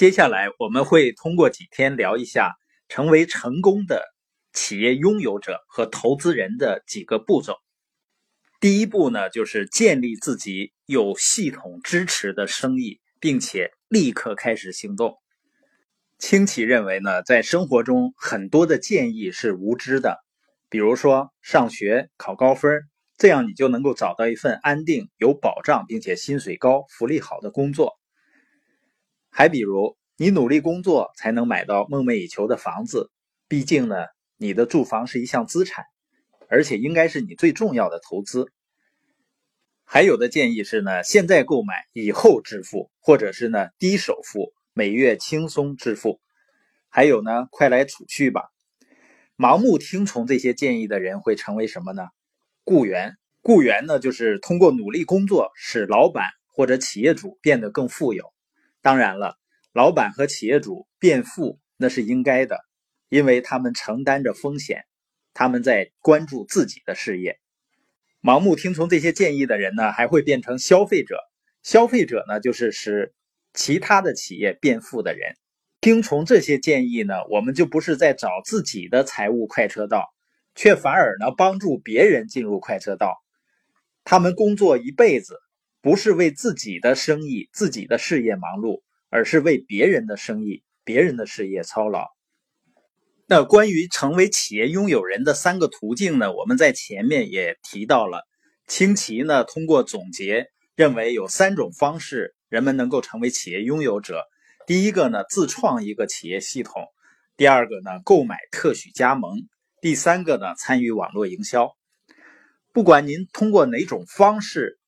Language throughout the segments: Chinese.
接下来我们会通过几天聊一下成为成功的企业拥有者和投资人的几个步骤。第一步呢，就是建立自己有系统支持的生意，并且立刻开始行动。清奇认为呢，在生活中很多的建议是无知的，比如说上学考高分，这样你就能够找到一份安定、有保障，并且薪水高、福利好的工作。还比如，你努力工作才能买到梦寐以求的房子，毕竟呢，你的住房是一项资产，而且应该是你最重要的投资。还有的建议是呢，现在购买，以后支付，或者是呢，低首付，每月轻松支付。还有呢，快来储蓄吧。盲目听从这些建议的人会成为什么呢？雇员。雇员呢，就是通过努力工作，使老板或者企业主变得更富有。当然了，老板和企业主变富那是应该的，因为他们承担着风险，他们在关注自己的事业。盲目听从这些建议的人呢，还会变成消费者。消费者呢，就是使其他的企业变富的人。听从这些建议呢，我们就不是在找自己的财务快车道，却反而呢帮助别人进入快车道。他们工作一辈子。不是为自己的生意、自己的事业忙碌，而是为别人的生意、别人的事业操劳。那关于成为企业拥有人的三个途径呢？我们在前面也提到了。清奇呢，通过总结认为有三种方式，人们能够成为企业拥有者。第一个呢，自创一个企业系统；第二个呢，购买特许加盟；第三个呢，参与网络营销。不管您通过哪种方式。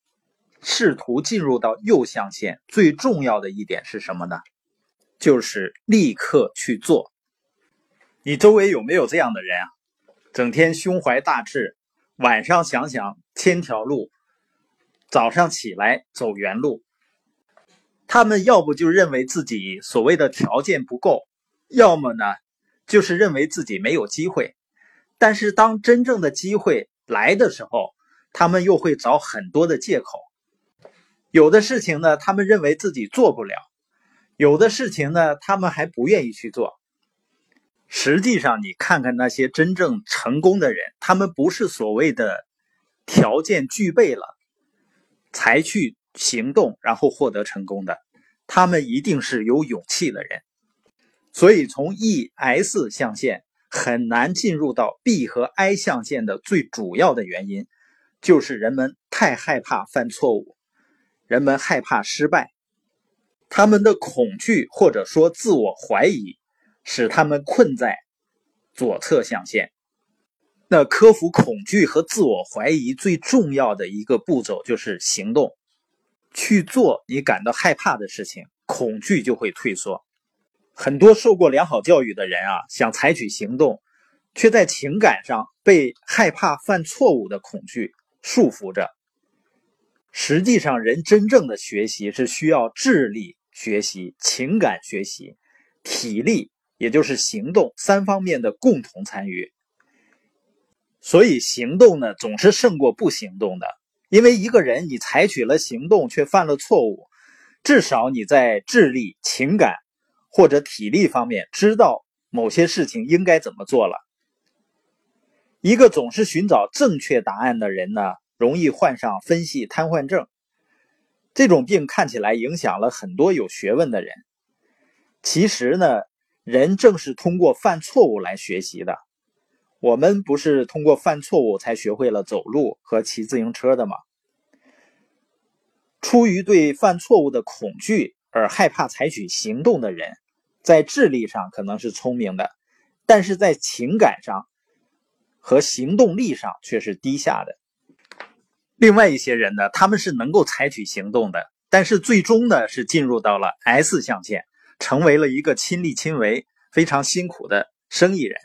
试图进入到右象限，最重要的一点是什么呢？就是立刻去做。你周围有没有这样的人啊？整天胸怀大志，晚上想想千条路，早上起来走原路。他们要不就认为自己所谓的条件不够，要么呢，就是认为自己没有机会。但是当真正的机会来的时候，他们又会找很多的借口。有的事情呢，他们认为自己做不了；有的事情呢，他们还不愿意去做。实际上，你看看那些真正成功的人，他们不是所谓的条件具备了才去行动，然后获得成功的，他们一定是有勇气的人。所以，从 E S 象限很难进入到 B 和 I 象限的最主要的原因，就是人们太害怕犯错误。人们害怕失败，他们的恐惧或者说自我怀疑，使他们困在左侧象限。那克服恐惧和自我怀疑最重要的一个步骤就是行动，去做你感到害怕的事情，恐惧就会退缩。很多受过良好教育的人啊，想采取行动，却在情感上被害怕犯错误的恐惧束缚着。实际上，人真正的学习是需要智力学习、情感学习、体力，也就是行动三方面的共同参与。所以，行动呢总是胜过不行动的。因为一个人你采取了行动却犯了错误，至少你在智力、情感或者体力方面知道某些事情应该怎么做了。一个总是寻找正确答案的人呢？容易患上分析瘫痪症，这种病看起来影响了很多有学问的人。其实呢，人正是通过犯错误来学习的。我们不是通过犯错误才学会了走路和骑自行车的吗？出于对犯错误的恐惧而害怕采取行动的人，在智力上可能是聪明的，但是在情感上和行动力上却是低下的。另外一些人呢，他们是能够采取行动的，但是最终呢是进入到了 S 象限，成为了一个亲力亲为、非常辛苦的生意人。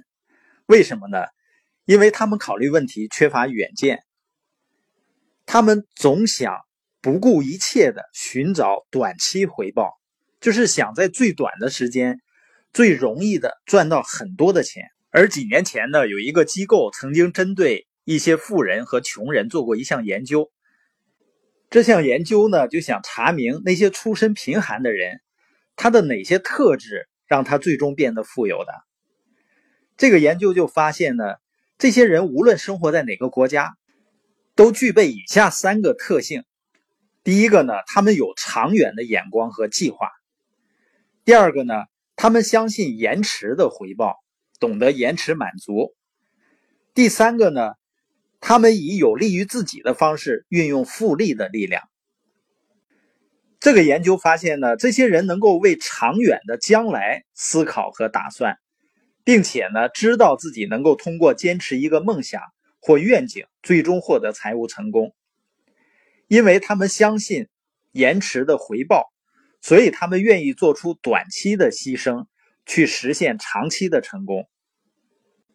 为什么呢？因为他们考虑问题缺乏远见，他们总想不顾一切的寻找短期回报，就是想在最短的时间、最容易的赚到很多的钱。而几年前呢，有一个机构曾经针对。一些富人和穷人做过一项研究，这项研究呢就想查明那些出身贫寒的人他的哪些特质让他最终变得富有的？这个研究就发现呢，这些人无论生活在哪个国家，都具备以下三个特性。第一个呢，他们有长远的眼光和计划；第二个呢，他们相信延迟的回报，懂得延迟满足；第三个呢，他们以有利于自己的方式运用复利的力量。这个研究发现呢，这些人能够为长远的将来思考和打算。并且呢，知道自己能够通过坚持一个梦想或愿景，最终获得财务成功。因为他们相信延迟的回报，所以他们愿意做出短期的牺牲，去实现长期的成功。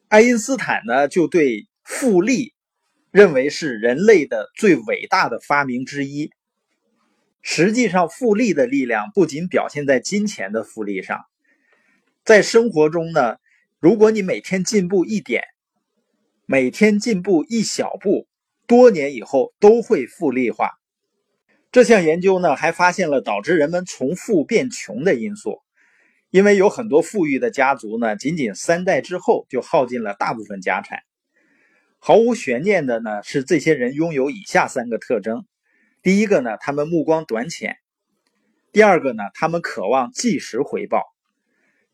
爱因斯坦呢，就对复利认为是人类的最伟大的发明之一。实际上，复利的力量不仅表现在金钱的复利上，在生活中呢。如果你每天进步一点，每天进步一小步，多年以后都会复利化。这项研究呢，还发现了导致人们从富变穷的因素。因为有很多富裕的家族呢，仅仅三代之后就耗尽了大部分家产。毫无悬念的呢，是这些人拥有以下三个特征：第一个呢，他们目光短浅；第二个呢，他们渴望即时回报。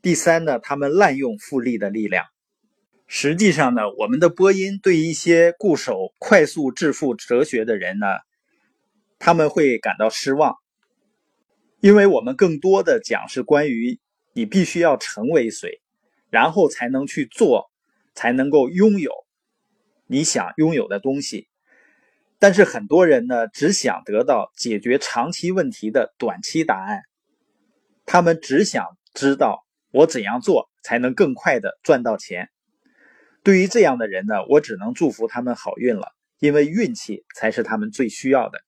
第三呢，他们滥用复利的力量。实际上呢，我们的播音对一些固守快速致富哲学的人呢，他们会感到失望，因为我们更多的讲是关于你必须要成为谁，然后才能去做，才能够拥有你想拥有的东西。但是很多人呢，只想得到解决长期问题的短期答案，他们只想知道。我怎样做才能更快的赚到钱？对于这样的人呢，我只能祝福他们好运了，因为运气才是他们最需要的。